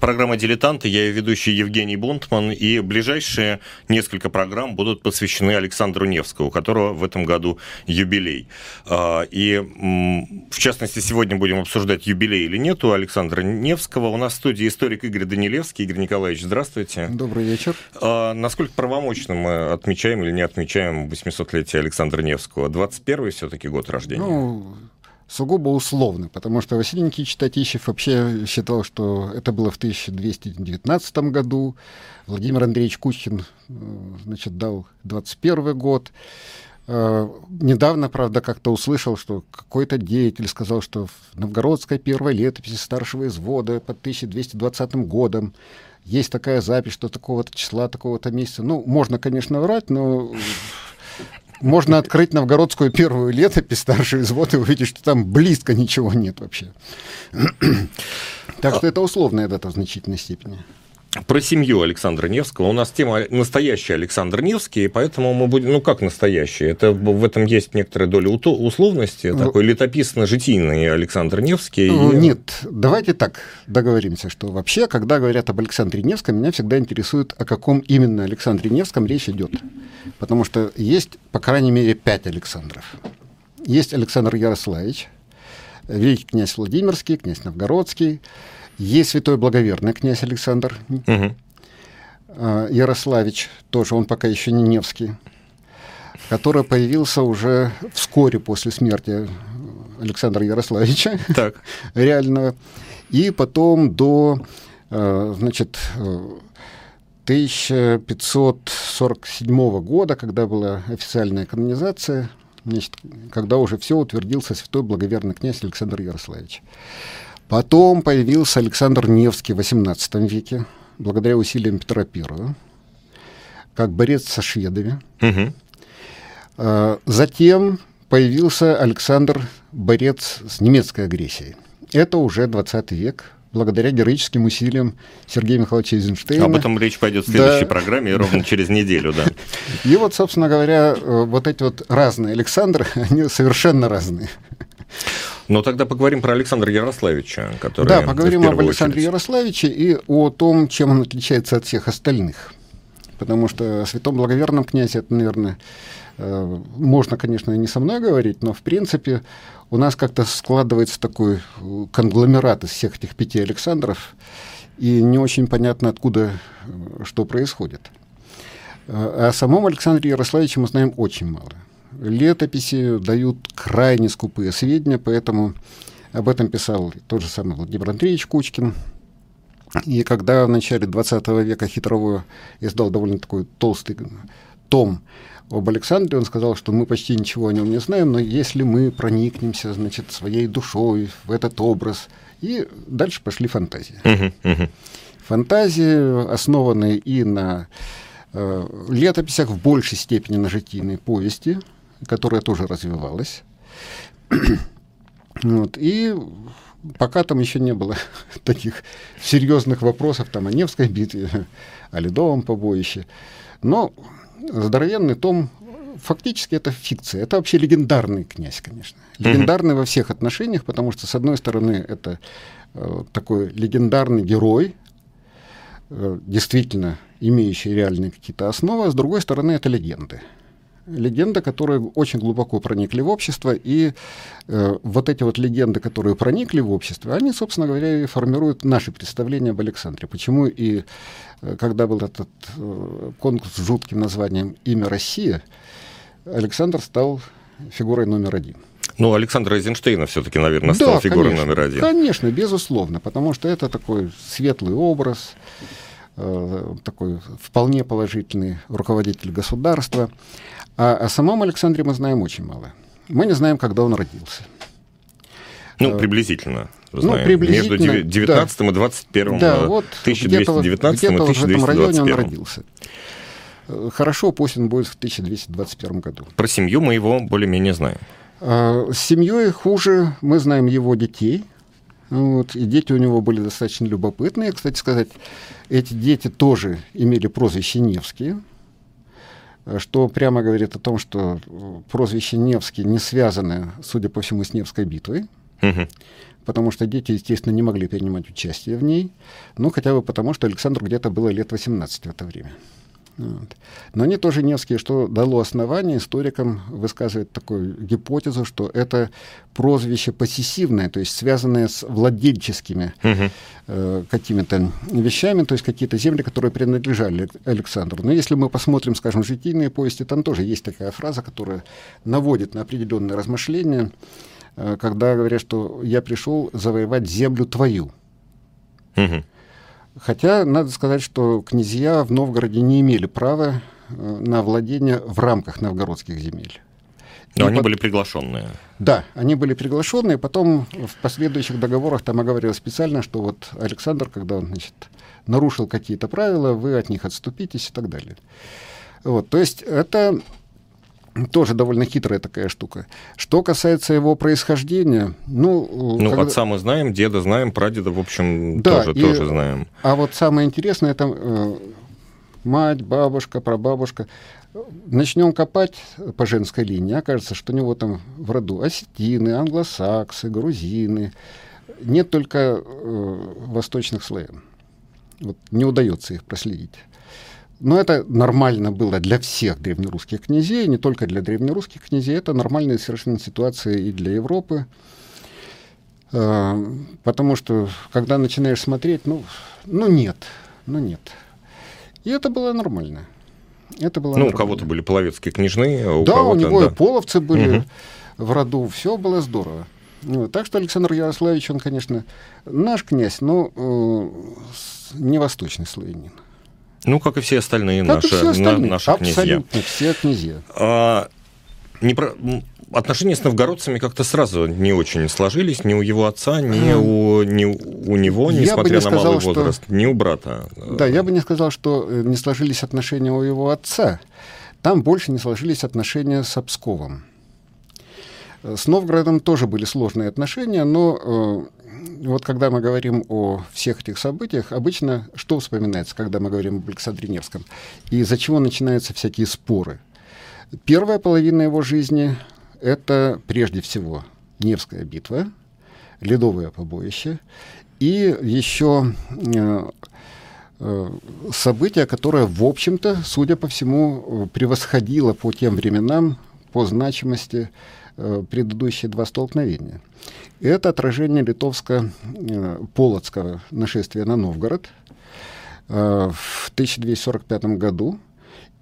программа «Дилетанты». Я ее ведущий Евгений Бунтман. И ближайшие несколько программ будут посвящены Александру Невскому, у которого в этом году юбилей. А, и, в частности, сегодня будем обсуждать, юбилей или нет у Александра Невского. У нас в студии историк Игорь Данилевский. Игорь Николаевич, здравствуйте. Добрый вечер. А, насколько правомочно мы отмечаем или не отмечаем 800-летие Александра Невского? 21-й все-таки год рождения? Ну, сугубо условно, потому что Василий Никитич Татищев вообще считал, что это было в 1219 году, Владимир Андреевич Кучкин э, значит, дал 21 год. Э, недавно, правда, как-то услышал, что какой-то деятель сказал, что в новгородской первой летописи старшего извода под 1220 годом есть такая запись, что такого-то числа, такого-то месяца. Ну, можно, конечно, врать, но можно открыть новгородскую первую летопись, старший извод, и увидеть, что там близко ничего нет вообще. Так что это условная дата в значительной степени. Про семью Александра Невского. У нас тема настоящий Александр Невский, и поэтому мы будем... Ну, как настоящий? Это, в этом есть некоторая доля условности, ну, такой летописно-житийный Александр Невский. Ну, и... Нет, давайте так договоримся, что вообще, когда говорят об Александре Невском, меня всегда интересует, о каком именно Александре Невском речь идет. Потому что есть, по крайней мере, пять Александров. Есть Александр Ярославич, великий князь Владимирский, князь Новгородский, есть святой благоверный князь Александр угу. Ярославич, тоже он пока еще не Невский, который появился уже вскоре после смерти Александра Ярославича, так. реального, и потом до, а, значит, 1547 года, когда была официальная канонизация, значит, когда уже все утвердился святой благоверный князь Александр Ярославич. Потом появился Александр Невский в XVIII веке, благодаря усилиям Петра I, как борец со шведами. Угу. Затем появился Александр, борец с немецкой агрессией. Это уже 20 век, благодаря героическим усилиям Сергея Михайловича Эйзенштейна. Об этом речь пойдет в следующей да. программе, ровно через неделю, да. И вот, собственно говоря, э, вот эти вот разные Александры, они совершенно разные. Ну, тогда поговорим про Александра Ярославича, который... Да, поговорим об Александре очередь. Ярославиче и о том, чем он отличается от всех остальных. Потому что о святом благоверном князе, это, наверное, э, можно, конечно, и не со мной говорить, но, в принципе, у нас как-то складывается такой э, конгломерат из всех этих пяти Александров, и не очень понятно, откуда э, что происходит. О самом Александре Ярославиче мы знаем очень мало летописи дают крайне скупые сведения, поэтому об этом писал тот же самый Владимир Андреевич Кучкин. И когда в начале 20 века Хитровой издал довольно такой толстый том об Александре, он сказал, что мы почти ничего о нем не знаем, но если мы проникнемся, значит, своей душой в этот образ, и дальше пошли фантазии. Uh-huh, uh-huh. Фантазии, основанные и на э, летописях, в большей степени на житийной повести, которая тоже развивалась. вот, и пока там еще не было таких серьезных вопросов там, о Невской битве, о Ледовом побоище. Но здоровенный том фактически это фикция. Это вообще легендарный князь, конечно. Легендарный во всех отношениях, потому что, с одной стороны, это э, такой легендарный герой, э, действительно имеющий реальные какие-то основы, а с другой стороны, это легенды легенды, которые очень глубоко проникли в общество, и э, вот эти вот легенды, которые проникли в общество, они, собственно говоря, и формируют наши представления об Александре. Почему и э, когда был этот э, конкурс с жутким названием «Имя Россия», Александр стал фигурой номер один. Ну, Александр Эйзенштейна все-таки, наверное, стал да, фигурой конечно, номер один. Конечно, безусловно, потому что это такой светлый образ, э, такой вполне положительный руководитель государства. А о самом Александре мы знаем очень мало. Мы не знаем, когда он родился. Ну, э, приблизительно. Ну, приблизительно, Между 19 да. и 21 да, вот 1219 где-то, где-то и 1221. в этом районе он родился. Э, хорошо, пусть он будет в 1221 году. Про семью мы его более-менее знаем. С семьей хуже. Мы знаем его детей. Вот, и дети у него были достаточно любопытные. Кстати сказать, эти дети тоже имели прозвище Невские что прямо говорит о том, что прозвище Невский не связано, судя по всему, с Невской битвой. Угу. потому что дети, естественно, не могли принимать участие в ней, ну, хотя бы потому, что Александру где-то было лет 18 в это время. Вот. Но они тоже Невские, что дало основание историкам высказывать такую гипотезу, что это прозвище посессивное, то есть связанное с владельческими угу. э, какими-то вещами, то есть какие-то земли, которые принадлежали Александру. Но если мы посмотрим, скажем, житийные повести, там тоже есть такая фраза, которая наводит на определенные размышления, э, когда говорят, что я пришел завоевать землю твою. Угу. Хотя, надо сказать, что князья в Новгороде не имели права э, на владение в рамках новгородских земель. Но и они под... были приглашенные. Да, они были приглашенные. Потом в последующих договорах там оговорилось специально, что вот Александр, когда он, значит, нарушил какие-то правила, вы от них отступитесь и так далее. Вот, то есть это тоже довольно хитрая такая штука. Что касается его происхождения, ну... Ну, когда... отца мы знаем, деда знаем, прадеда, в общем, да, тоже, и... тоже знаем. А вот самое интересное, это э, мать, бабушка, прабабушка. Начнем копать по женской линии, окажется, что у него там в роду осетины, англосаксы, грузины. Нет только э, восточных славян. Вот не удается их проследить. Но это нормально было для всех древнерусских князей, не только для древнерусских князей. Это нормальная совершенно ситуация и для Европы. А, потому что, когда начинаешь смотреть, ну, ну нет, ну нет. И это было нормально. Это было ну, нормально. у кого-то были половецкие княжны, а у да, у него да. и половцы были угу. в роду, все было здорово. Так что Александр Ярославич, он, конечно, наш князь, но э, не восточный славянин. Ну, как и все остальные как наши, все остальные. наши Абсолютно князья. все князья. А, не про... Отношения с новгородцами как-то сразу не очень сложились, ни у его отца, ни, у, ни у него, я несмотря не на сказал, малый возраст, что... ни у брата. Да, я бы не сказал, что э, не сложились отношения у его отца. Там больше не сложились отношения с Обсковым. С Новгородом тоже были сложные отношения, но э, вот когда мы говорим о всех этих событиях, обычно что вспоминается, когда мы говорим об Александре Невском? И из-за чего начинаются всякие споры? Первая половина его жизни — это прежде всего Невская битва, Ледовое побоище, и еще э, э, событие, которое, в общем-то, судя по всему, превосходило по тем временам, по значимости предыдущие два столкновения. Это отражение литовско-полоцкого нашествия на Новгород э, в 1245 году.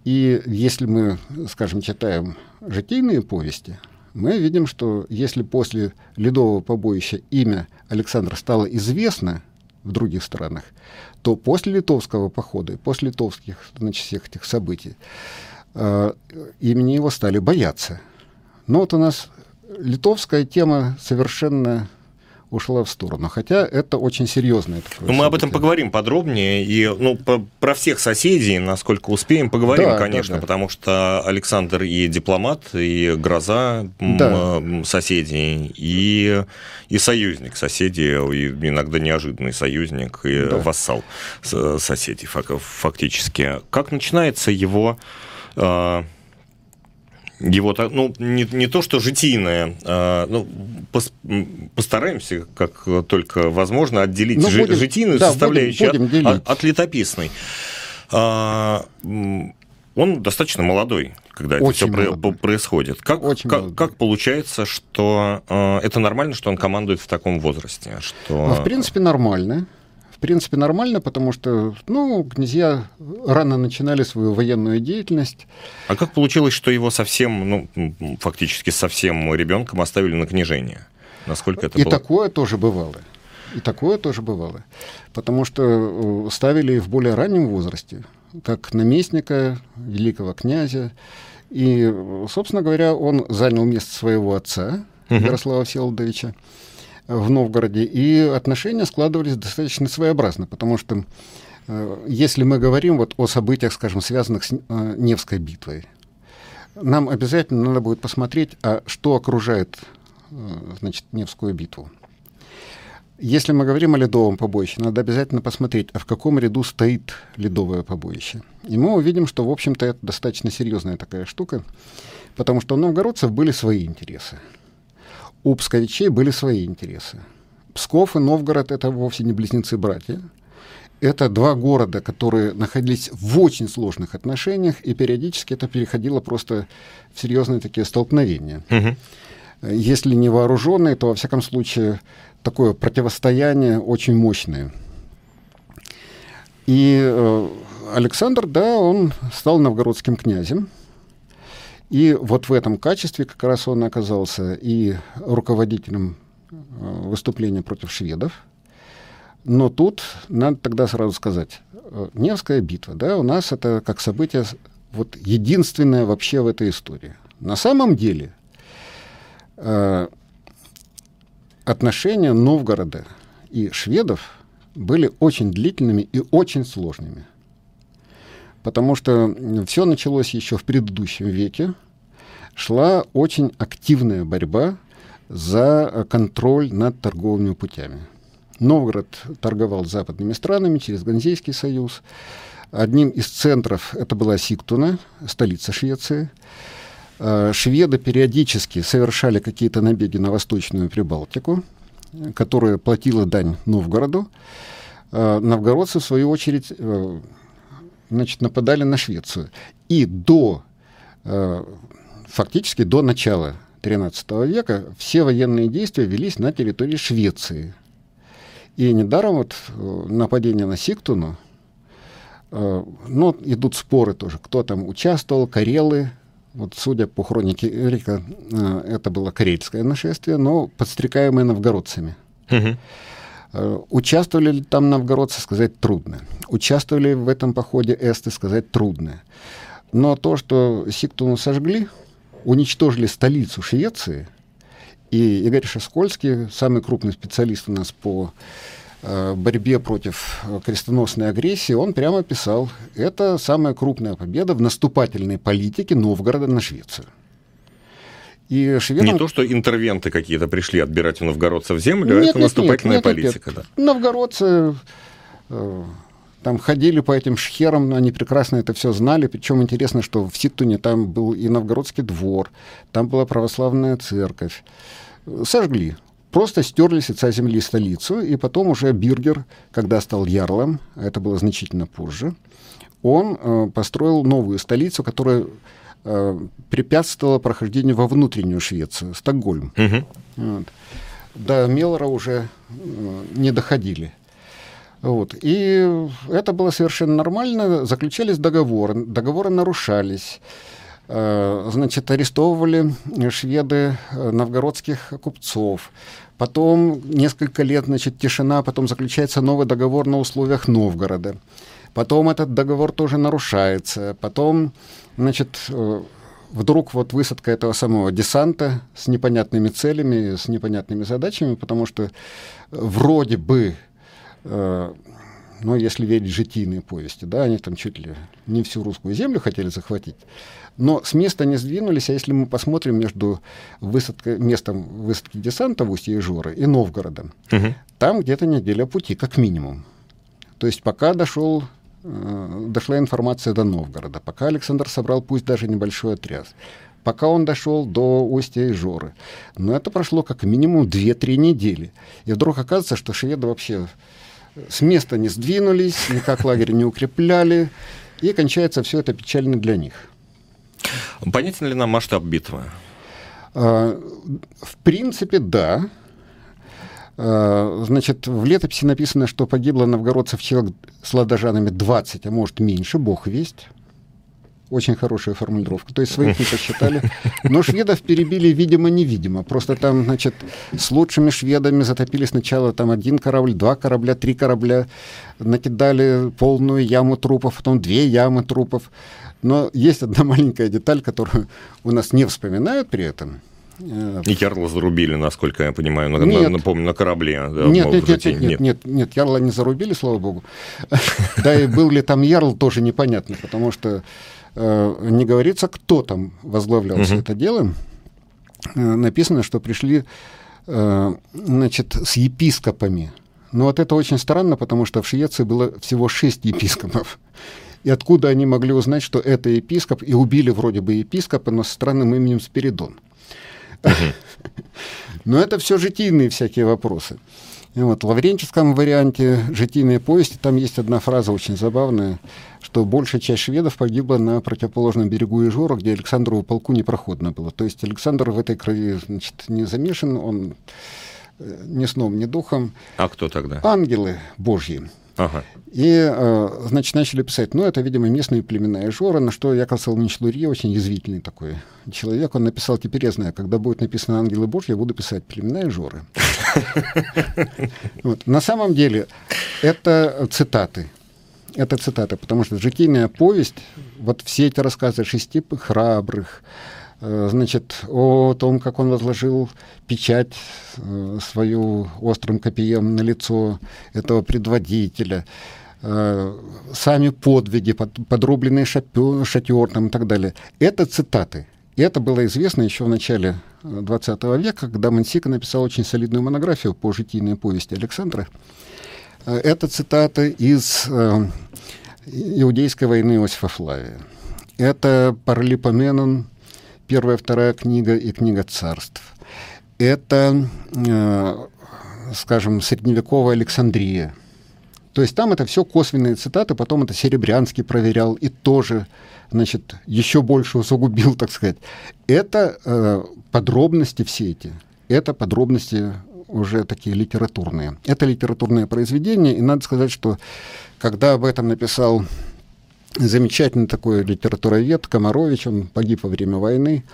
И если мы, скажем, читаем житийные повести, мы видим, что если после Ледового побоища имя Александра стало известно в других странах, то после литовского похода, после литовских значит, всех этих событий, э, имени его стали бояться. Но вот у нас литовская тема совершенно ушла в сторону. Хотя это очень серьезное. Ну, мы об этом поговорим подробнее. И ну, по, про всех соседей, насколько успеем, поговорим, да, конечно, да, да. потому что Александр и дипломат, и гроза да. соседей, и, и союзник соседей, и иногда неожиданный союзник, и да. вассал соседей фактически. Как начинается его а, его, ну, не, не то, что житийное, а, ну, пос, постараемся, как только возможно, отделить ну, будем, житийную да, составляющую будем, будем от, от летописной. А, он достаточно молодой, когда Очень это все молодой. происходит. Как, Очень как, как получается, что э, это нормально, что он командует в таком возрасте? Что... Ну, в принципе, нормально в принципе, нормально, потому что, ну, князья рано начинали свою военную деятельность. А как получилось, что его совсем, ну, фактически совсем ребенком оставили на княжение? Насколько это И было? такое тоже бывало. И такое тоже бывало. Потому что э, ставили в более раннем возрасте, как наместника, великого князя. И, собственно говоря, он занял место своего отца, угу. Ярослава Всеволодовича в Новгороде, и отношения складывались достаточно своеобразно, потому что э, если мы говорим вот о событиях, скажем, связанных с э, Невской битвой, нам обязательно надо будет посмотреть, а что окружает э, значит, Невскую битву. Если мы говорим о ледовом побоище, надо обязательно посмотреть, а в каком ряду стоит ледовое побоище. И мы увидим, что, в общем-то, это достаточно серьезная такая штука, потому что у новгородцев были свои интересы у псковичей были свои интересы. Псков и Новгород — это вовсе не близнецы-братья. Это два города, которые находились в очень сложных отношениях, и периодически это переходило просто в серьезные такие столкновения. Угу. Если не вооруженные, то, во всяком случае, такое противостояние очень мощное. И э, Александр, да, он стал новгородским князем. И вот в этом качестве как раз он оказался и руководителем э, выступления против шведов. Но тут надо тогда сразу сказать, э, Невская битва, да, у нас это как событие вот единственное вообще в этой истории. На самом деле э, отношения Новгорода и шведов были очень длительными и очень сложными потому что все началось еще в предыдущем веке. Шла очень активная борьба за контроль над торговыми путями. Новгород торговал с западными странами через Ганзейский союз. Одним из центров это была Сиктуна, столица Швеции. А, шведы периодически совершали какие-то набеги на Восточную Прибалтику, которая платила дань Новгороду. А, новгородцы, в свою очередь, э, значит, нападали на Швецию. И до, э, фактически до начала XIII века все военные действия велись на территории Швеции. И недаром вот э, нападение на Сиктуну, э, ну, идут споры тоже, кто там участвовал, карелы, вот судя по хронике Эрика, это было карельское нашествие, но подстрекаемое новгородцами. Угу. Э, участвовали ли там новгородцы, сказать трудно. Участвовали в этом походе эсты, сказать трудно. Но то, что Сиктуну сожгли, уничтожили столицу Швеции, и Игорь Шаскольский, самый крупный специалист у нас по э, борьбе против э, крестоносной агрессии, он прямо писал, это самая крупная победа в наступательной политике Новгорода на Швецию. И шведам... Не то, что интервенты какие-то пришли отбирать у новгородцев землю, а нет, это нет, наступательная нет, нет, политика. Нет. Да. Новгородцы э, там ходили по этим шхерам, они прекрасно это все знали. Причем интересно, что в Сиктуне там был и новгородский двор, там была православная церковь. Сожгли. Просто стерли с лица земли столицу, и потом уже Биргер, когда стал ярлом, а это было значительно позже, он э, построил новую столицу, которая препятствовало прохождению во внутреннюю Швецию, Стокгольм. Угу. Вот. До Мелора уже э, не доходили. Вот. И это было совершенно нормально. Заключались договоры, договоры нарушались. Э, значит, арестовывали шведы э, новгородских купцов. Потом несколько лет, значит, тишина, потом заключается новый договор на условиях Новгорода. Потом этот договор тоже нарушается. Потом Значит, э, вдруг вот высадка этого самого десанта с непонятными целями, с непонятными задачами, потому что вроде бы, э, ну, если верить житийные повести, да, они там чуть ли не всю русскую землю хотели захватить, но с места не сдвинулись, а если мы посмотрим между высадкой, местом высадки десанта в устье Ижоры и Новгородом, угу. там где-то неделя пути, как минимум. То есть пока дошел Э, дошла информация до Новгорода, пока Александр собрал пусть даже небольшой отряд, пока он дошел до устья Ижоры. Но это прошло как минимум 2-3 недели. И вдруг оказывается, что шведы вообще с места не сдвинулись, никак лагерь не укрепляли, и кончается все это печально для них. Понятен ли нам масштаб битвы? А, в принципе, да. Э, значит, в летописи написано, что погибло новгородцев человек с ладожанами 20, а может меньше, бог весть. Очень хорошая формулировка. То есть своих не посчитали. Но шведов перебили, видимо-невидимо. Просто там, значит, с лучшими шведами затопили сначала там один корабль, два корабля, три корабля. Накидали полную яму трупов, потом две ямы трупов. Но есть одна маленькая деталь, которую у нас не вспоминают при этом. Э, И Ярла зарубили, насколько я понимаю, на, нет. напомню, на корабле. Да, нет, нет, нет, нет, нет, нет, нет, Ярла не зарубили, слава богу. Да и был ли там Ярл, тоже непонятно, потому что э, не говорится, кто там возглавлял все это дело. Э, написано, что пришли значит, с епископами. Но вот это очень странно, потому что в Швеции было всего шесть епископов. И откуда они могли узнать, что это епископ, и убили вроде бы епископа, но с странным именем Спиридон. Но это все житийные всякие вопросы. И вот в лавренческом варианте «Житийные повести» там есть одна фраза очень забавная, что большая часть шведов погибла на противоположном берегу Ижора, где Александрову полку непроходно было. То есть Александр в этой крови значит, не замешан, он э, ни сном, ни духом. А кто тогда? Ангелы Божьи. И, э, значит, начали писать, ну, это, видимо, местные племена Ижора, на что Яков Соломонович Лурье, очень язвительный такой человек, он написал, теперь я знаю, когда будет написано «Ангелы Божьи», я буду писать «Племена Ижоры». На самом деле, это цитаты. Это цитаты, потому что житийная повесть, вот все эти рассказы шести храбрых, значит, о том, как он возложил печать э, свою острым копьем на лицо этого предводителя, э, сами подвиги, подрубленный шатер там, и так далее. Это цитаты. И это было известно еще в начале XX века, когда Мансика написал очень солидную монографию по житийной повести Александра. Это цитаты из Иудейской войны Иосифа Флавия. Это Паралипоменон, первая, вторая книга и книга царств. Это, э, скажем, средневековая Александрия. То есть там это все косвенные цитаты, потом это Серебрянский проверял и тоже, значит, еще больше усугубил, так сказать. Это э, подробности все эти, это подробности уже такие литературные. Это литературное произведение, и надо сказать, что когда об этом написал замечательный такой литературовед Комарович, он погиб во время войны,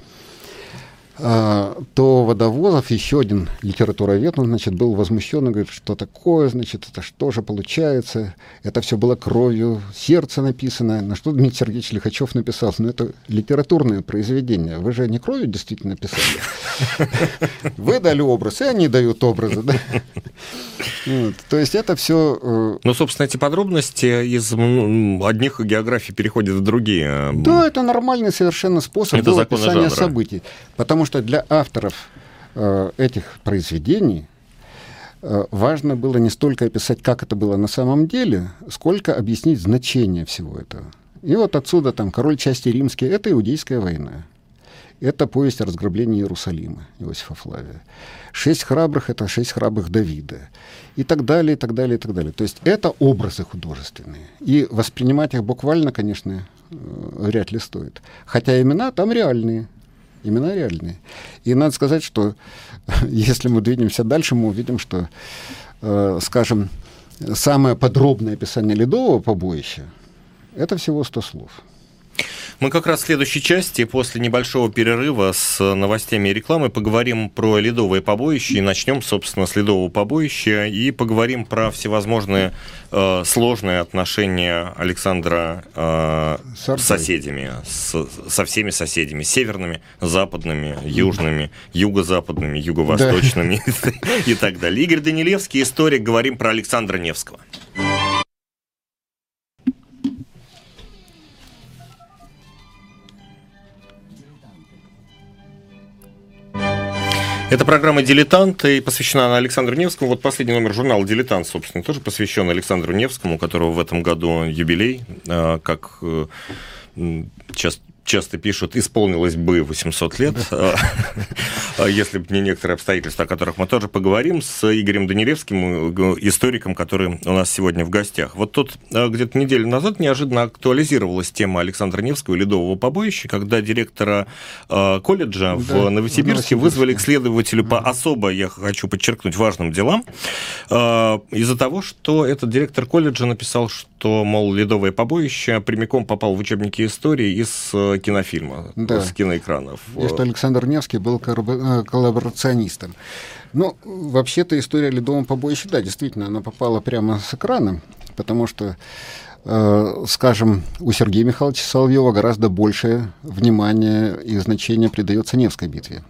то Водовозов, еще один литературовед, он, значит, был возмущен и говорит, что такое, значит, это что же получается, это все было кровью сердца написано, на что Дмитрий Сергеевич Лихачев написал, ну, это литературное произведение, вы же не кровью действительно писали. Вы дали образ, и они дают образы, да? То есть это все... Э, ну, собственно, эти подробности из одних географий переходят в другие. Да, это нормальный совершенно способ описания событий, потому что для авторов э, этих произведений э, важно было не столько описать, как это было на самом деле, сколько объяснить значение всего этого. И вот отсюда там «Король части римские» — это иудейская война. Это повесть о разграблении Иерусалима Иосифа Флавия. «Шесть храбрых» — это «Шесть храбрых Давида». И так далее, и так далее, и так далее. То есть это образы художественные. И воспринимать их буквально, конечно, э, вряд ли стоит. Хотя имена там реальные имена реальные. И надо сказать, что если мы двинемся дальше, мы увидим, что, э, скажем, самое подробное описание ледового побоища – это всего 100 слов. Мы как раз в следующей части, после небольшого перерыва с новостями и рекламой, поговорим про ледовое побоище и начнем, собственно, с ледового побоища и поговорим про всевозможные э, сложные отношения Александра э, с соседями, с, со всеми соседями, северными, западными, южными, юго-западными, юго-восточными да. и так далее. Игорь Данилевский, историк, говорим про Александра Невского. Это программа «Дилетант» и посвящена она Александру Невскому. Вот последний номер журнала «Дилетант», собственно, тоже посвящен Александру Невскому, у которого в этом году юбилей, а, как сейчас э, часто пишут, исполнилось бы 800 лет, а, а если бы не некоторые обстоятельства, о которых мы тоже поговорим, с Игорем Данилевским, э, историком, который у нас сегодня в гостях. Вот тут где-то неделю назад неожиданно актуализировалась тема Александра Невского и Ледового побоища, когда директора колледжа в Новосибирске вызвали к следователю по особо, я хочу подчеркнуть, важным делам, из-за того, что этот директор колледжа написал, что, мол, Ледовое побоище прямиком попал в учебники истории из э, кинофильма, да. с киноэкранов. И что Александр Невский был э, коллаборационистом. Ну, вообще-то история Ледового побоища, да, действительно, она попала прямо с экрана, потому что э, скажем, у Сергея Михайловича Соловьева гораздо большее внимание и значение придается Невской битве.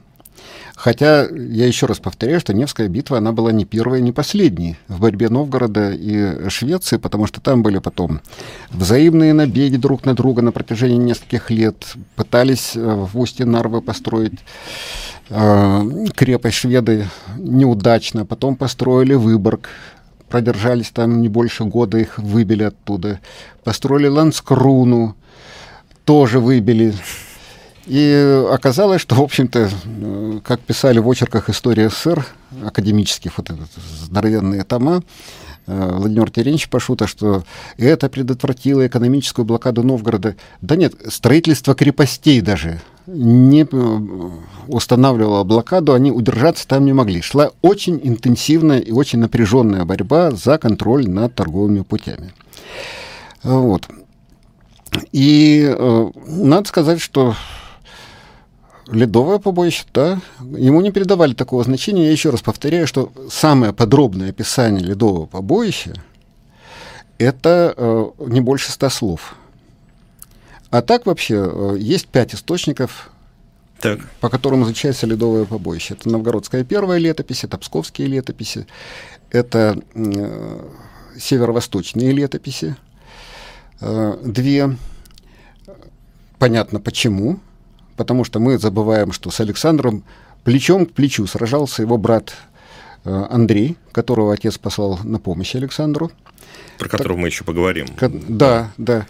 Хотя, я еще раз повторяю, что Невская битва, она была не первая, не последней в борьбе Новгорода и Швеции, потому что там были потом взаимные набеги друг на друга на протяжении нескольких лет. Пытались э, в устье Нарвы построить э, крепость шведы неудачно, потом построили Выборг, продержались там не больше года, их выбили оттуда. Построили Ланскруну, тоже выбили И оказалось, что, в общем-то, как писали в очерках истории СССР, академических, вот этот, здоровенные тома, Владимир Теренч Пашута, что это предотвратило экономическую блокаду Новгорода. Да нет, строительство крепостей даже не устанавливала блокаду, они удержаться там не могли. Шла очень интенсивная и очень напряженная борьба за контроль над торговыми путями. Вот. И э, надо сказать, что ледовое побоище, да, ему не передавали такого значения. Я еще раз повторяю, что самое подробное описание ледового побоища это э, не больше ста слов. А так вообще э, есть пять источников, так. по которым изучается ледовое побоище. Это новгородская первая летопись, это псковские летописи, это э, северо-восточные летописи. Э, две. Понятно почему. Потому что мы забываем, что с Александром плечом к плечу сражался его брат э, Андрей, которого отец послал на помощь Александру. Про которого так, мы еще поговорим. Да, да.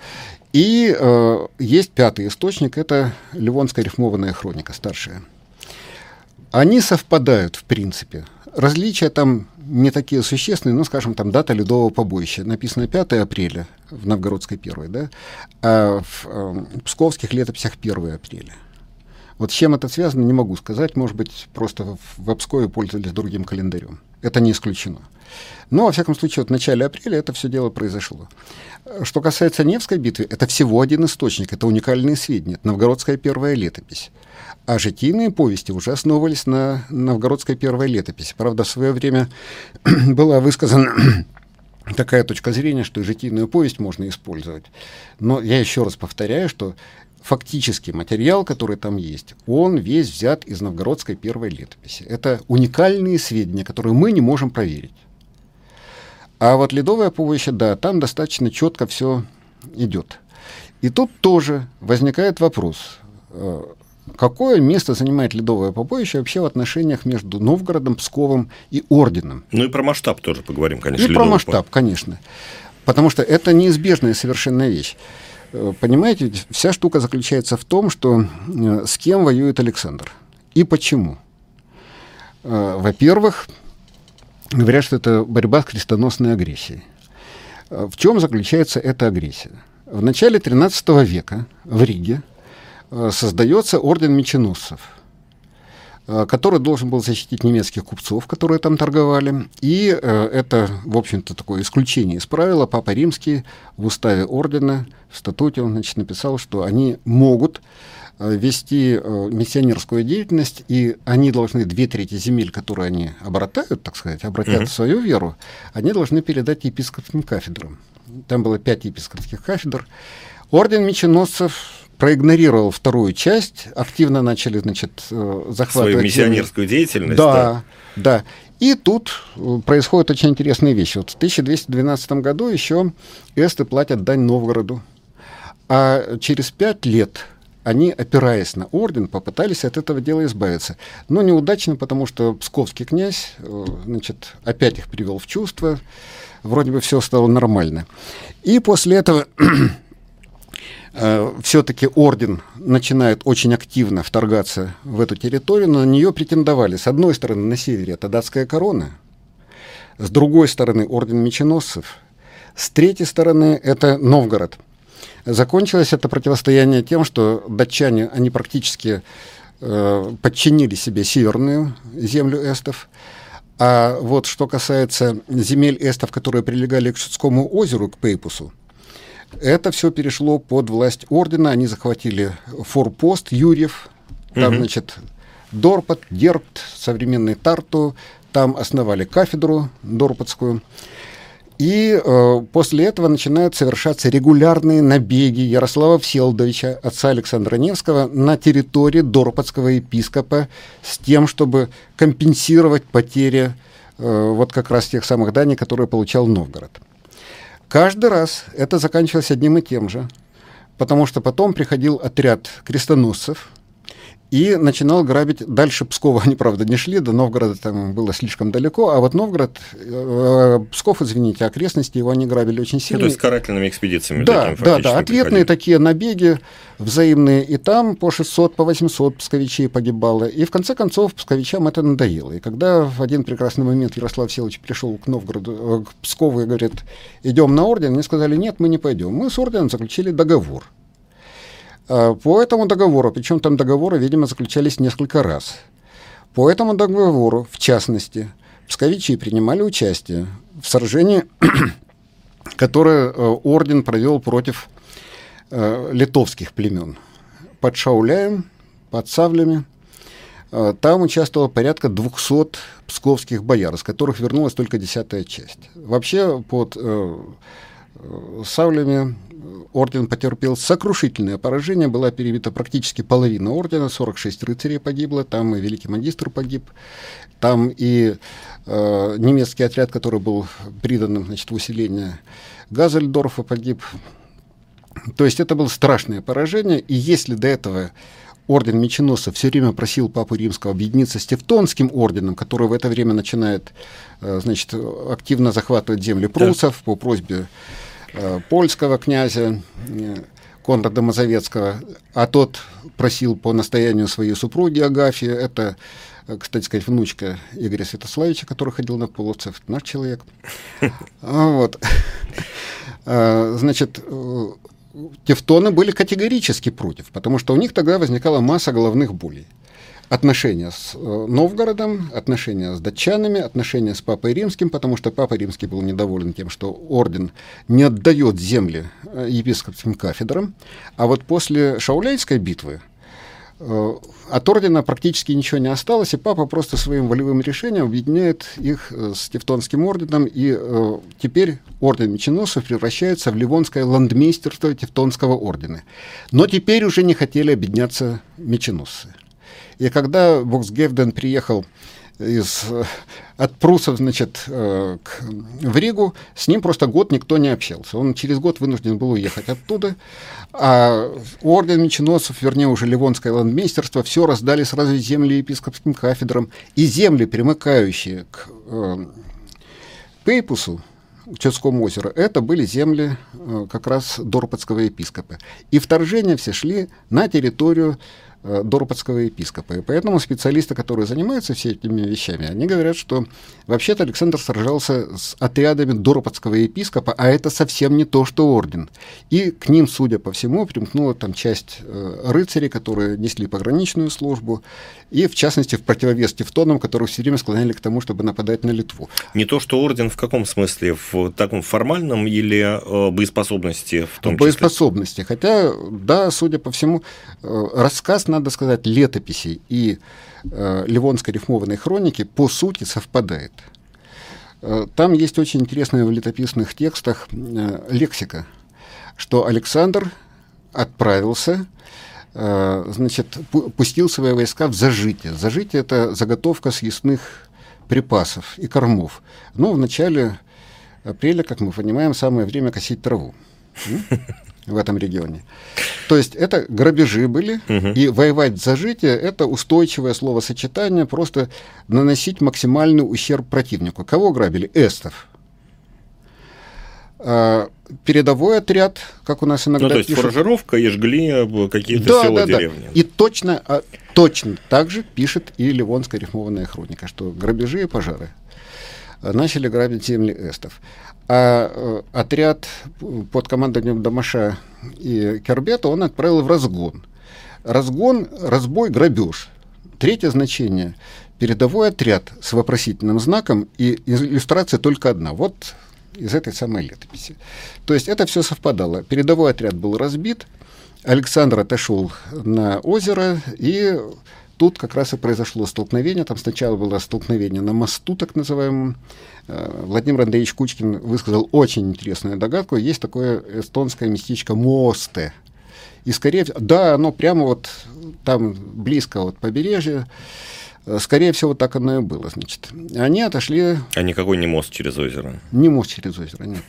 И э, есть пятый источник, это Ливонская рифмованная хроника, старшая. Они совпадают, в принципе. Различия там не такие существенные, ну, скажем, там дата ледового побоища. Написано 5 апреля в Новгородской первой, да, а в э, псковских летописях 1 апреля. Вот с чем это связано, не могу сказать. Может быть, просто в, Обскове пользовались другим календарем. Это не исключено. Но, во всяком случае, вот в начале апреля это все дело произошло. Что касается Невской битвы, это всего один источник, это уникальные сведения, это новгородская первая летопись. А житийные повести уже основывались на новгородской первой летописи. Правда, в свое время была высказана такая точка зрения, что и житийную повесть можно использовать. Но я еще раз повторяю, что фактически материал, который там есть, он весь взят из новгородской первой летописи. Это уникальные сведения, которые мы не можем проверить. А вот ледовое побоище, да, там достаточно четко все идет. И тут тоже возникает вопрос, э, какое место занимает ледовое побоище вообще в отношениях между Новгородом, Псковом и Орденом? Ну и про масштаб тоже поговорим, конечно. И про масштаб, конечно. Потому что это неизбежная совершенная вещь. Э, понимаете, вся штука заключается в том, что э, с кем воюет Александр и почему. Во-первых, говорят, что это борьба с крестоносной агрессией. Э, в чем заключается эта агрессия? В начале XIII века в Риге э, создается орден меченосцев, э, который должен был защитить немецких купцов, которые там торговали. И это, в общем-то, такое исключение из правила. Папа Римский в уставе ордена, в статуте он значит, написал, что они могут Э, вести э, миссионерскую деятельность, и они должны две трети земель, которые они обратают, так сказать, обратят mm-hmm. в свою веру, они должны передать епископским кафедрам. Там было пять епископских кафедр. Орден меченосцев проигнорировал вторую часть, активно начали, значит, э, захватывать... Свою миссионерскую деятельность. Да, да. И тут происходит очень интересная вещь. Вот в 1212 году еще эсты платят дань Новгороду. А через пять лет они, опираясь на орден, попытались от этого дела избавиться. Но неудачно, потому что псковский князь э, значит, опять их привел в чувство, вроде бы все стало нормально. И после этого э, все-таки орден начинает очень активно вторгаться в эту территорию, но на нее претендовали, с одной стороны, на севере это датская корона, с другой стороны, орден меченосцев, с третьей стороны, это Новгород – Закончилось это противостояние тем, что датчане, они практически э, подчинили себе северную землю эстов. А вот что касается земель эстов, которые прилегали к Шутскому озеру, к Пейпусу, это все перешло под власть ордена. Они захватили форпост Юрьев, там, угу. значит, Дорпот, Дерпт, современный Тарту, там основали кафедру Дорпотскую. И э, после этого начинают совершаться регулярные набеги Ярослава Всеволодовича, отца Александра Невского, на территории Доропотского епископа с тем, чтобы компенсировать потери э, вот как раз тех самых даний, которые получал Новгород. Каждый раз это заканчивалось одним и тем же, потому что потом приходил отряд крестоносцев, и начинал грабить. Дальше Пскова они, правда, не шли, до Новгорода там было слишком далеко, а вот Новгород, э, Псков, извините, окрестности его они грабили очень сильно. Ну, то есть карательными экспедициями. Да, таким, да, да, ответные приходили. такие набеги взаимные, и там по 600, по 800 псковичей погибало, и в конце концов псковичам это надоело. И когда в один прекрасный момент Ярослав Селович пришел к Новгороду, э, к Пскову и говорит, идем на орден, они сказали, нет, мы не пойдем. Мы с орденом заключили договор. А, по этому договору, причем там договоры, видимо, заключались несколько раз. По этому договору, в частности, псковичи принимали участие в сражении, которое э, орден провел против э, литовских племен. Под Шауляем, под Савлями. Э, там участвовало порядка 200 псковских бояр, из которых вернулась только десятая часть. Вообще под э, Савлями орден потерпел сокрушительное поражение, была перебита практически половина ордена, 46 рыцарей погибло, там и великий магистр погиб, там и э, немецкий отряд, который был придан значит, в усиление Газельдорфа, погиб. То есть это было страшное поражение, и если до этого орден Меченосца все время просил Папу Римского объединиться с Тевтонским орденом, который в это время начинает э, значит, активно захватывать земли прусов да. по просьбе польского князя э, Конрада Мазовецкого, а тот просил по настоянию своей супруги Агафьи, это, э, кстати сказать, внучка Игоря Святославича, который ходил на половцев, наш человек. Вот. Значит, тевтоны были категорически против, потому что у них тогда возникала масса головных болей отношения с э, Новгородом, отношения с датчанами, отношения с Папой Римским, потому что Папа Римский был недоволен тем, что орден не отдает земли э, епископским кафедрам. А вот после Шауляйской битвы э, от ордена практически ничего не осталось, и папа просто своим волевым решением объединяет их с Тевтонским орденом, и э, теперь орден меченосцев превращается в Ливонское ландмейстерство Тевтонского ордена. Но теперь уже не хотели объединяться меченосцы. И когда Боксгевден приехал из, от прусов, значит, э, к, в Ригу, с ним просто год никто не общался. Он через год вынужден был уехать оттуда. А орден меченосцев, вернее, уже Ливонское ландмейстерство, все раздали сразу земли епископским кафедрам. И земли, примыкающие к э, Пейпусу, Чудскому озеру, это были земли э, как раз Дорпотского епископа. И вторжения все шли на территорию Доропотского епископа. И поэтому специалисты, которые занимаются всеми этими вещами, они говорят, что вообще-то Александр сражался с отрядами Доропотского епископа, а это совсем не то, что орден. И к ним, судя по всему, примкнула там часть э, рыцарей, которые несли пограничную службу, и в частности в противовес тевтонам, которые все время склоняли к тому, чтобы нападать на Литву. Не то, что орден в каком смысле? В таком формальном или э, боеспособности в том числе? Боеспособности. Хотя, да, судя по всему, э, рассказ надо сказать, летописей и э, Ливонской рифмованной хроники по сути совпадает. Э, там есть очень интересная в летописных текстах э, лексика, что Александр отправился, э, значит, пустил свои войска в зажитие. Зажитие – это заготовка съестных припасов и кормов. Но в начале апреля, как мы понимаем, самое время косить траву в этом регионе. То есть это грабежи были, угу. и воевать за житие – это устойчивое словосочетание, просто наносить максимальный ущерб противнику. Кого грабили? Эстов. А, передовой отряд, как у нас иногда Ну, то есть пишут. фуражировка и жгли э, какие-то да, села, да, деревни. Да. И точно, а, точно так же пишет и Ливонская рифмованная хроника, что грабежи и пожары начали грабить земли эстов а э, отряд под командованием Дамаша и Кербета он отправил в разгон. Разгон, разбой, грабеж. Третье значение – передовой отряд с вопросительным знаком, и иллюстрация только одна. Вот из этой самой летописи. То есть это все совпадало. Передовой отряд был разбит, Александр отошел на озеро, и тут как раз и произошло столкновение. Там сначала было столкновение на мосту, так называемом, Э, Владимир Андреевич Кучкин высказал очень интересную догадку. Есть такое эстонское местечко Мосте. И скорее всего, да, оно прямо вот там близко от побережья. Э, скорее всего, так оно и было, значит. Они отошли... А никакой не мост через озеро? Не мост через озеро, нет.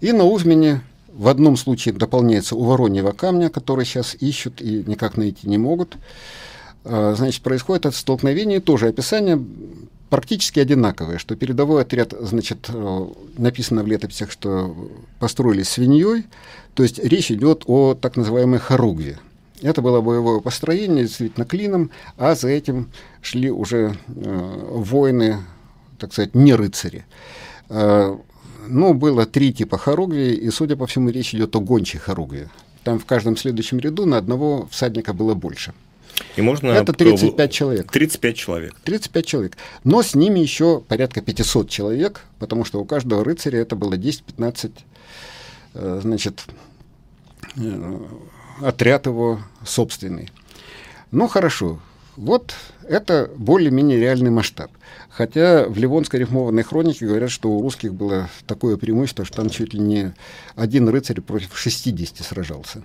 И на Узмене в одном случае дополняется у Вороньего камня, который сейчас ищут и никак найти не могут. Значит, происходит это столкновение, тоже описание практически одинаковое, что передовой отряд, значит, написано в летописях, что построили свиньей, то есть речь идет о так называемой хоругве. Это было боевое построение, действительно клином, а за этим шли уже э, воины, так сказать, не рыцари. Э, ну, было три типа хоругви, и, судя по всему, речь идет о гончей хоругви. Там в каждом следующем ряду на одного всадника было больше. И можно... Это 35 человек. 35 человек. 35 человек. Но с ними еще порядка 500 человек, потому что у каждого рыцаря это было 10-15, э, значит, э, отряд его собственный. Ну, хорошо. Вот это более-менее реальный масштаб. Хотя в Ливонской рифмованной хронике говорят, что у русских было такое преимущество, что там чуть ли не один рыцарь против 60 сражался.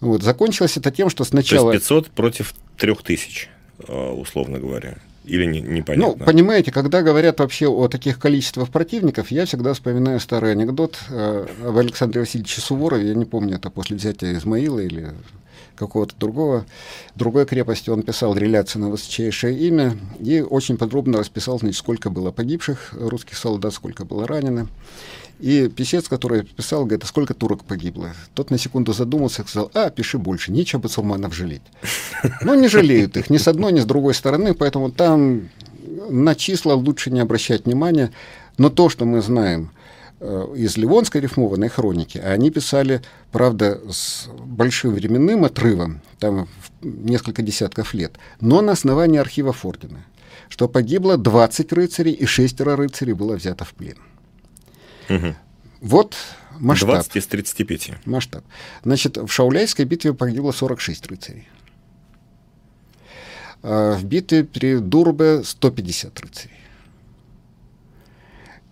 Вот. Закончилось это тем, что сначала... То есть 500 против 3000, э, условно говоря. Или не, непонятно? Ну, понимаете, когда говорят вообще о таких количествах противников, я всегда вспоминаю старый анекдот э, об Александре Васильевиче Суворове. Я не помню, это после взятия Измаила или какого-то другого, другой крепости. Он писал реляцию на высочайшее имя и очень подробно расписал, значит, сколько было погибших русских солдат, сколько было ранено. И писец, который писал, говорит, а сколько турок погибло? Тот на секунду задумался и сказал, а, пиши больше, нечего басурманов жалеть. Но не жалеют их ни с одной, ни с другой стороны, поэтому там на числа лучше не обращать внимания. Но то, что мы знаем э, из Ливонской рифмованной хроники, а они писали, правда, с большим временным отрывом, там несколько десятков лет, но на основании архива Фордина, что погибло 20 рыцарей и шестеро рыцарей было взято в плен. Угу. Вот масштаб. 20 из 35. Масштаб. Значит, в Шауляйской битве погибло 46 рыцарей. А в битве при Дурбе 150 рыцарей.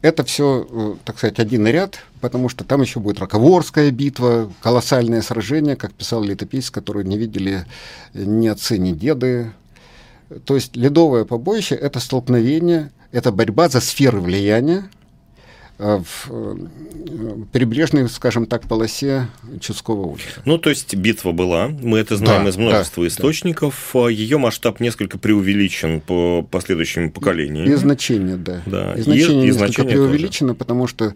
Это все, э, так сказать, один ряд, потому что там еще будет Роковорская битва, колоссальное сражение, как писал летописец, которые не видели ни отцы, ни деды. То есть ледовое побоище — это столкновение, это борьба за сферы влияния, в э, прибрежной, скажем так, полосе Чудского озера. Ну, то есть битва была, мы это знаем да, из множества да, источников, да. ее масштаб несколько преувеличен по последующим поколениям. И значение, да. да. И значение и, несколько и значение преувеличено, тоже. потому что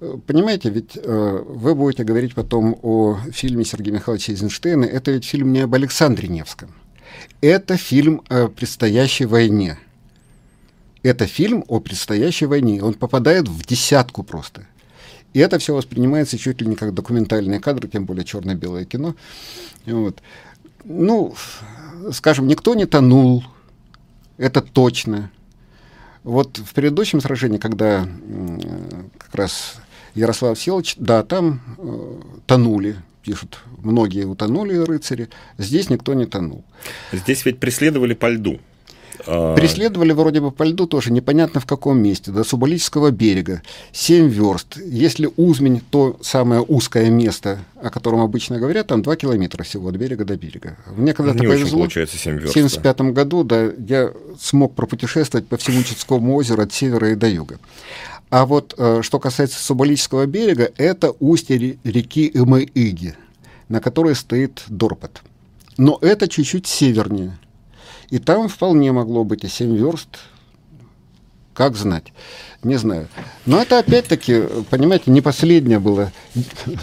э, Понимаете, ведь э, вы будете говорить потом о фильме Сергея Михайловича Эйзенштейна. Это ведь фильм не об Александре Невском. Это фильм о предстоящей войне. Это фильм о предстоящей войне. Он попадает в десятку просто. И это все воспринимается чуть ли не как документальные кадры, тем более черно-белое кино. Вот. Ну, скажем, никто не тонул, это точно. Вот в предыдущем сражении, когда как раз Ярослав Селович, да, там э, тонули, пишут, многие утонули рыцари, здесь никто не тонул. Здесь ведь преследовали по льду. А, Преследовали вроде бы по льду тоже, непонятно в каком месте, до Субалического берега, 7 верст. Если Узмень, то самое узкое место, о котором обычно говорят, там 2 километра всего от берега до берега. Мне когда-то Не повезло. получается 7 верст. В 75 году, да, я смог пропутешествовать по всему Чудскому озеру от севера и до юга. А вот э, что касается Субалического берега, это устье реки Имаиги, на которой стоит Дорпот. Но это чуть-чуть севернее. И там вполне могло быть и 7 верст, как знать, не знаю. Но это опять-таки, понимаете, не последнее было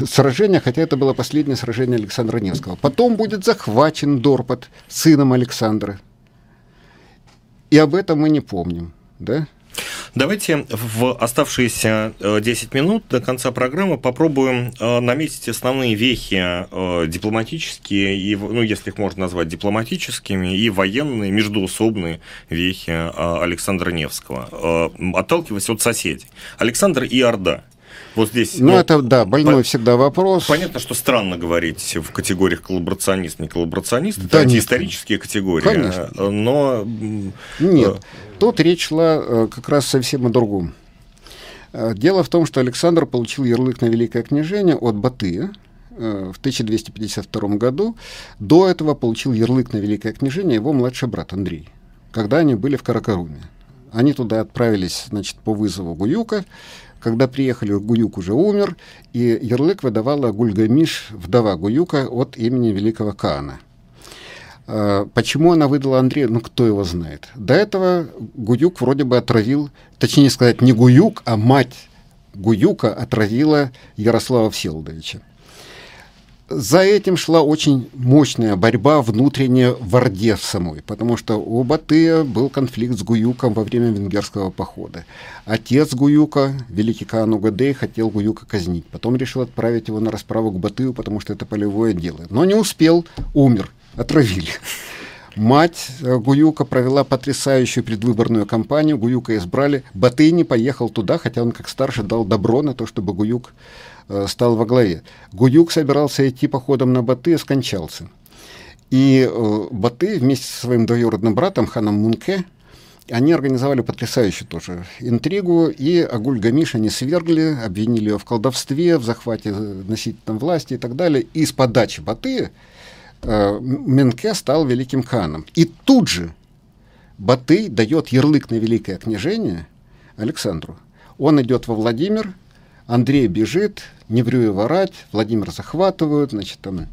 сражение, хотя это было последнее сражение Александра Невского. Потом будет захвачен Дорпот сыном Александра. И об этом мы не помним, да? Давайте в оставшиеся 10 э, минут до конца программы попробуем э, наметить основные вехи э, дипломатические, и, ну, если их можно назвать дипломатическими, и военные, междуусобные вехи Александра Невского, отталкиваясь от соседей. Александр и Орда – вот здесь. Ну, ну это, да, больной по- всегда вопрос. Понятно, что странно говорить в категориях коллаборационист, не коллаборационист. Да, это исторические категории. Конечно. Но... Нет, тут речь шла э, как раз совсем о другом. Э, дело в том, что Александр получил ярлык на Великое княжение от Батыя э, в 1252 году. До этого получил ярлык на Великое княжение его младший брат Андрей, когда они были в Каракаруме. Они туда отправились значит, по вызову Гуюка, когда приехали, Гуюк уже умер, и ярлык выдавала Гульгамиш, вдова Гуюка, от имени великого Каана. Э, почему она выдала Андрея, ну кто его знает. До этого Гуюк вроде бы отравил, точнее сказать, не Гуюк, а мать Гуюка отравила Ярослава Всеволодовича. За этим шла очень мощная борьба внутренняя в Орде самой, потому что у Батыя был конфликт с Гуюком во время венгерского похода. Отец Гуюка, великий Каан Угадей, хотел Гуюка казнить. Потом решил отправить его на расправу к Батыю, потому что это полевое дело. Но не успел, умер, отравили. Мать э, Гуюка провела потрясающую предвыборную кампанию. Гуюка избрали. Батый не поехал туда, хотя он как старший дал добро на то, чтобы Гуюк стал во главе. Гуюк собирался идти походом на Баты и скончался. И э, Баты вместе со своим двоюродным братом Ханом Мунке они организовали потрясающую тоже интригу, и Агуль Гамиш они свергли, обвинили ее в колдовстве, в захвате носителем власти и так далее. И с подачи Баты э, Менке стал великим ханом. И тут же Баты дает ярлык на великое княжение Александру. Он идет во Владимир, Андрей бежит, не врю и ворать, Владимир захватывают, значит, там,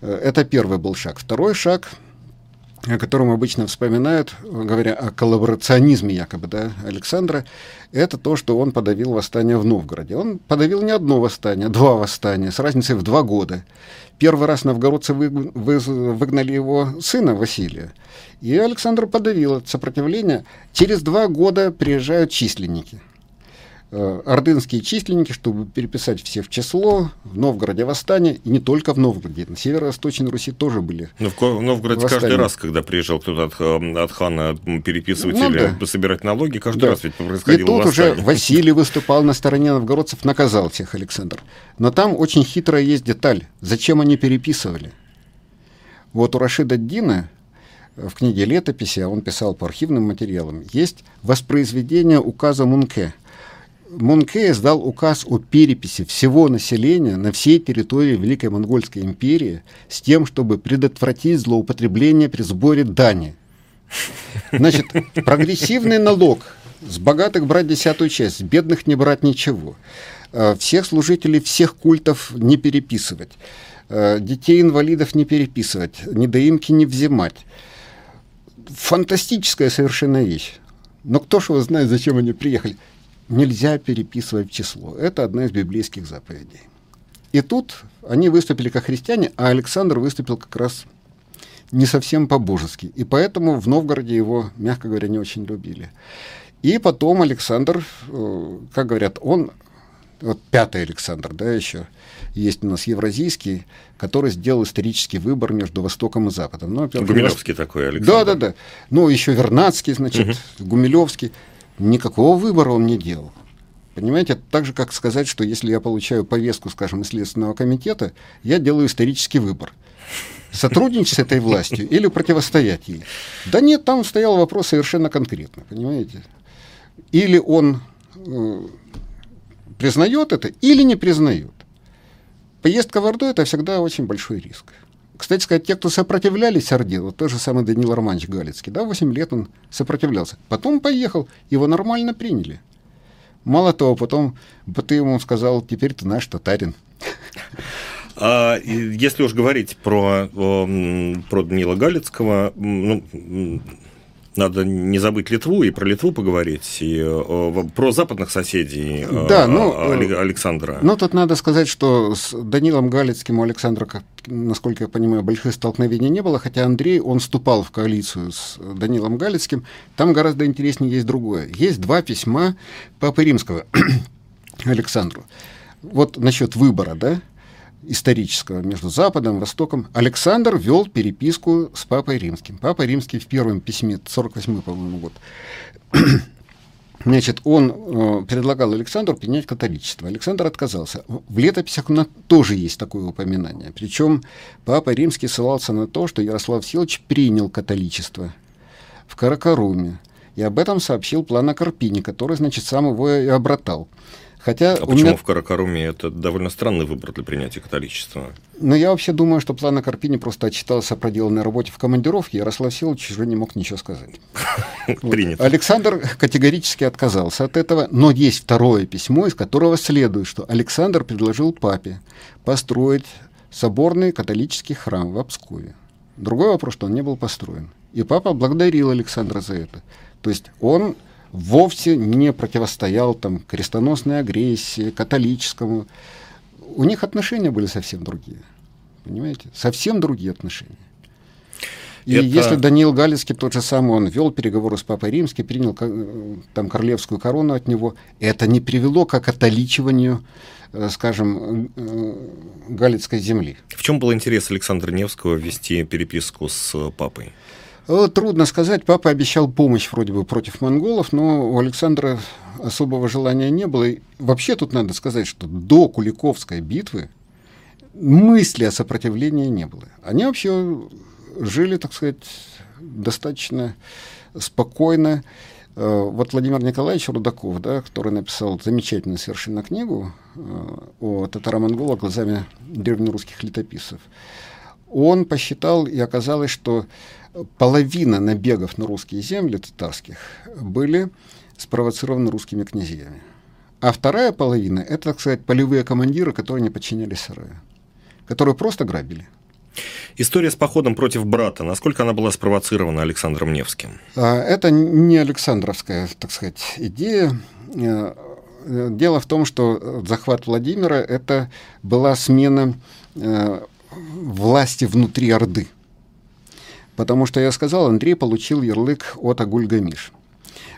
э, это первый был шаг. Второй шаг, о котором обычно вспоминают, говоря о коллаборационизме якобы да, Александра, это то, что он подавил восстание в Новгороде. Он подавил не одно восстание, два восстания, с разницей в два года. Первый раз новгородцы вы, вы, выгнали его сына Василия, и Александр подавил это сопротивление. Через два года приезжают численники – ордынские численники, чтобы переписать все в число, в Новгороде восстание, и не только в Новгороде, на северо-восточной Руси тоже были Но в Новгороде восстания. каждый раз, когда приезжал кто-то от, э, от хана переписывать ну, или да. собирать налоги, каждый да. раз ведь происходило И тут восстание. уже Василий выступал на стороне новгородцев, наказал всех Александр. Но там очень хитрая есть деталь. Зачем они переписывали? Вот у Рашида Дина в книге летописи, а он писал по архивным материалам, есть воспроизведение указа Мунке – Мунке издал указ о переписи всего населения на всей территории Великой Монгольской империи с тем, чтобы предотвратить злоупотребление при сборе дани. Значит, прогрессивный налог с богатых брать десятую часть, с бедных не брать ничего. Э, всех служителей всех культов не переписывать. Э, детей инвалидов не переписывать, недоимки не взимать. Фантастическая совершенно вещь. Но кто же его знает, зачем они приехали? Нельзя переписывать в число. Это одна из библейских заповедей. И тут они выступили как христиане, а Александр выступил как раз не совсем по-божески. И поэтому в Новгороде его, мягко говоря, не очень любили. И потом Александр, э, как говорят, он, вот пятый Александр, да, еще есть у нас евразийский, который сделал исторический выбор между Востоком и Западом. Ну, Гумилевский такой Александр. Да, да, да. Ну, еще Вернадский, значит, угу. Гумилевский никакого выбора он не делал. Понимаете, это так же, как сказать, что если я получаю повестку, скажем, из Следственного комитета, я делаю исторический выбор. Сотрудничать с этой властью или противостоять ей? Да нет, там стоял вопрос совершенно конкретно, понимаете? Или он э, признает это, или не признает. Поездка в Орду – это всегда очень большой риск. Кстати сказать, те, кто сопротивлялись Орде, вот тот же самый Данил Романович Галицкий, да, 8 лет он сопротивлялся. Потом поехал, его нормально приняли. Мало того, потом ты ему сказал, теперь ты наш татарин. А, если уж говорить про, про Данила Галицкого, ну, надо не забыть Литву и про Литву поговорить, и э, про западных соседей э, да, ну, э, Александра. Ну, тут надо сказать, что с Данилом Галицким у Александра, насколько я понимаю, больших столкновений не было, хотя Андрей, он вступал в коалицию с Данилом Галицким. Там гораздо интереснее есть другое. Есть два письма Папы Римского Александру. Вот насчет выбора, да, исторического между Западом и Востоком, Александр вел переписку с Папой Римским. Папа Римский в первом письме, 48 по-моему, год, Значит, он э, предлагал Александру принять католичество. Александр отказался. В летописях у нас тоже есть такое упоминание. Причем Папа Римский ссылался на то, что Ярослав Силович принял католичество в Каракаруме. И об этом сообщил план Карпини, который, значит, сам его и обратал. Хотя а почему меня... в Каракаруме это довольно странный выбор для принятия католичества? Ну, я вообще думаю, что Плана Карпини просто отчитался о проделанной работе в командировке, Ярослав Силович уже не мог ничего сказать. Принято. Александр категорически отказался от этого, но есть второе письмо, из которого следует, что Александр предложил папе построить соборный католический храм в Обскове. Другой вопрос, что он не был построен. И папа благодарил Александра за это. То есть он вовсе не противостоял там крестоносной агрессии, католическому. У них отношения были совсем другие. Понимаете? Совсем другие отношения. И это... если Даниил Галицкий тот же самый, он вел переговоры с Папой Римским, принял там королевскую корону от него, это не привело к окатоличиванию, э, скажем, э, Галицкой земли. В чем был интерес Александра Невского вести переписку с папой? Трудно сказать. Папа обещал помощь вроде бы против монголов, но у Александра особого желания не было. И вообще тут надо сказать, что до Куликовской битвы мысли о сопротивлении не было. Они вообще жили, так сказать, достаточно спокойно. Э, вот Владимир Николаевич Рудаков, да, который написал замечательную совершенно книгу э, о татаро-монголах глазами древнерусских летописцев, он посчитал, и оказалось, что половина набегов на русские земли татарских были спровоцированы русскими князьями. А вторая половина – это, так сказать, полевые командиры, которые не подчинялись сараю, которые просто грабили. История с походом против брата, насколько она была спровоцирована Александром Невским? А, это не Александровская, так сказать, идея. Э, дело в том, что захват Владимира – это была смена э, власти внутри Орды. Потому что, я сказал, Андрей получил ярлык от Агульгамиш.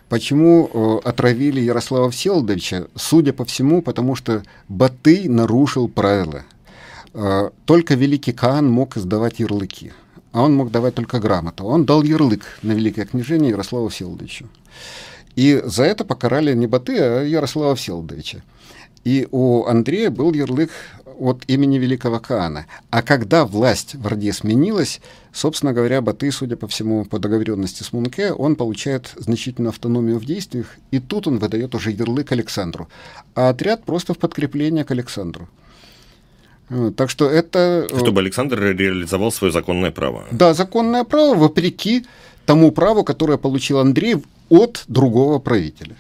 Почему э, отравили Ярослава Всеволодовича? Судя по всему, потому что Батый нарушил правила – Э, только великий Каан мог издавать ярлыки, а он мог давать только грамоту. Он дал ярлык на великое княжение Ярославу Всеволодовичу. И за это покарали не Баты, а Ярослава Всеволодовича. И у Андрея был ярлык от имени великого Каана. А когда власть в Орде сменилась, собственно говоря, Баты, судя по всему, по договоренности с Мунке, он получает значительную автономию в действиях, и тут он выдает уже ярлык Александру. А отряд просто в подкрепление к Александру. Так что это... Э, Чтобы Александр реализовал свое законное право. Да, законное право вопреки тому праву, которое получил Андрей от другого правителя.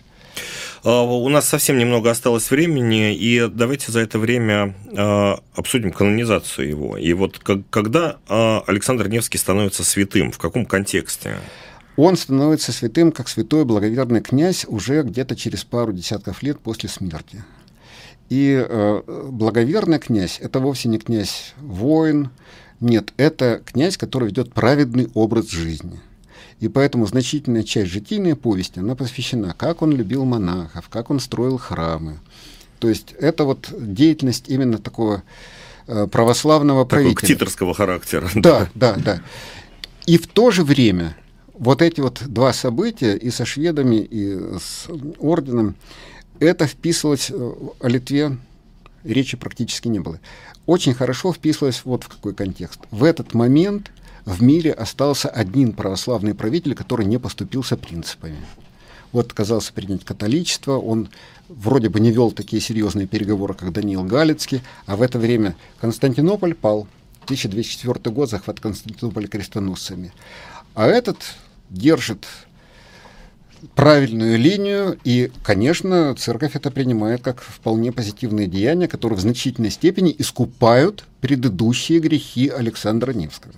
А, у нас совсем немного осталось времени, и давайте за это время а, обсудим канонизацию его. И вот когда а, Александр Невский становится святым, в каком контексте? Он становится святым, как святой благоверный князь, уже где-то через пару десятков лет после смерти. И э, благоверный князь – это вовсе не князь-воин, нет, это князь, который ведет праведный образ жизни. И поэтому значительная часть житийной повести, она посвящена, как он любил монахов, как он строил храмы. То есть это вот деятельность именно такого э, православного Такого правителя. ктиторского характера. Да, да, да. И в то же время вот эти вот два события и со шведами, и с орденом, это вписывалось э, о Литве, речи практически не было. Очень хорошо вписывалось вот в какой контекст. В этот момент в мире остался один православный правитель, который не поступился принципами. Вот отказался принять католичество, он вроде бы не вел такие серьезные переговоры, как Даниил Галицкий, а в это время Константинополь пал. 1204 год, захват Константинополя крестоносцами. А этот держит правильную линию, и, конечно, церковь это принимает как вполне позитивные деяния, которые в значительной степени искупают предыдущие грехи Александра Невского.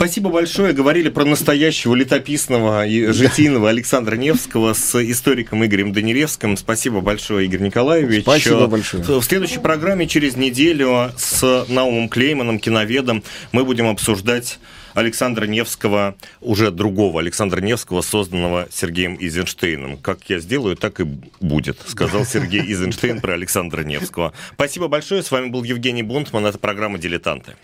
Спасибо большое. Говорили про настоящего летописного и житийного Александра Невского с историком Игорем Данилевским. Спасибо большое, Игорь Николаевич. Спасибо большое. В следующей программе через неделю с Наумом Клейманом, киноведом, мы будем обсуждать Александра Невского, уже другого Александра Невского, созданного Сергеем Изенштейном. Как я сделаю, так и будет, сказал Сергей Изенштейн про Александра Невского. Спасибо большое. С вами был Евгений Бунтман. Это программа «Дилетанты».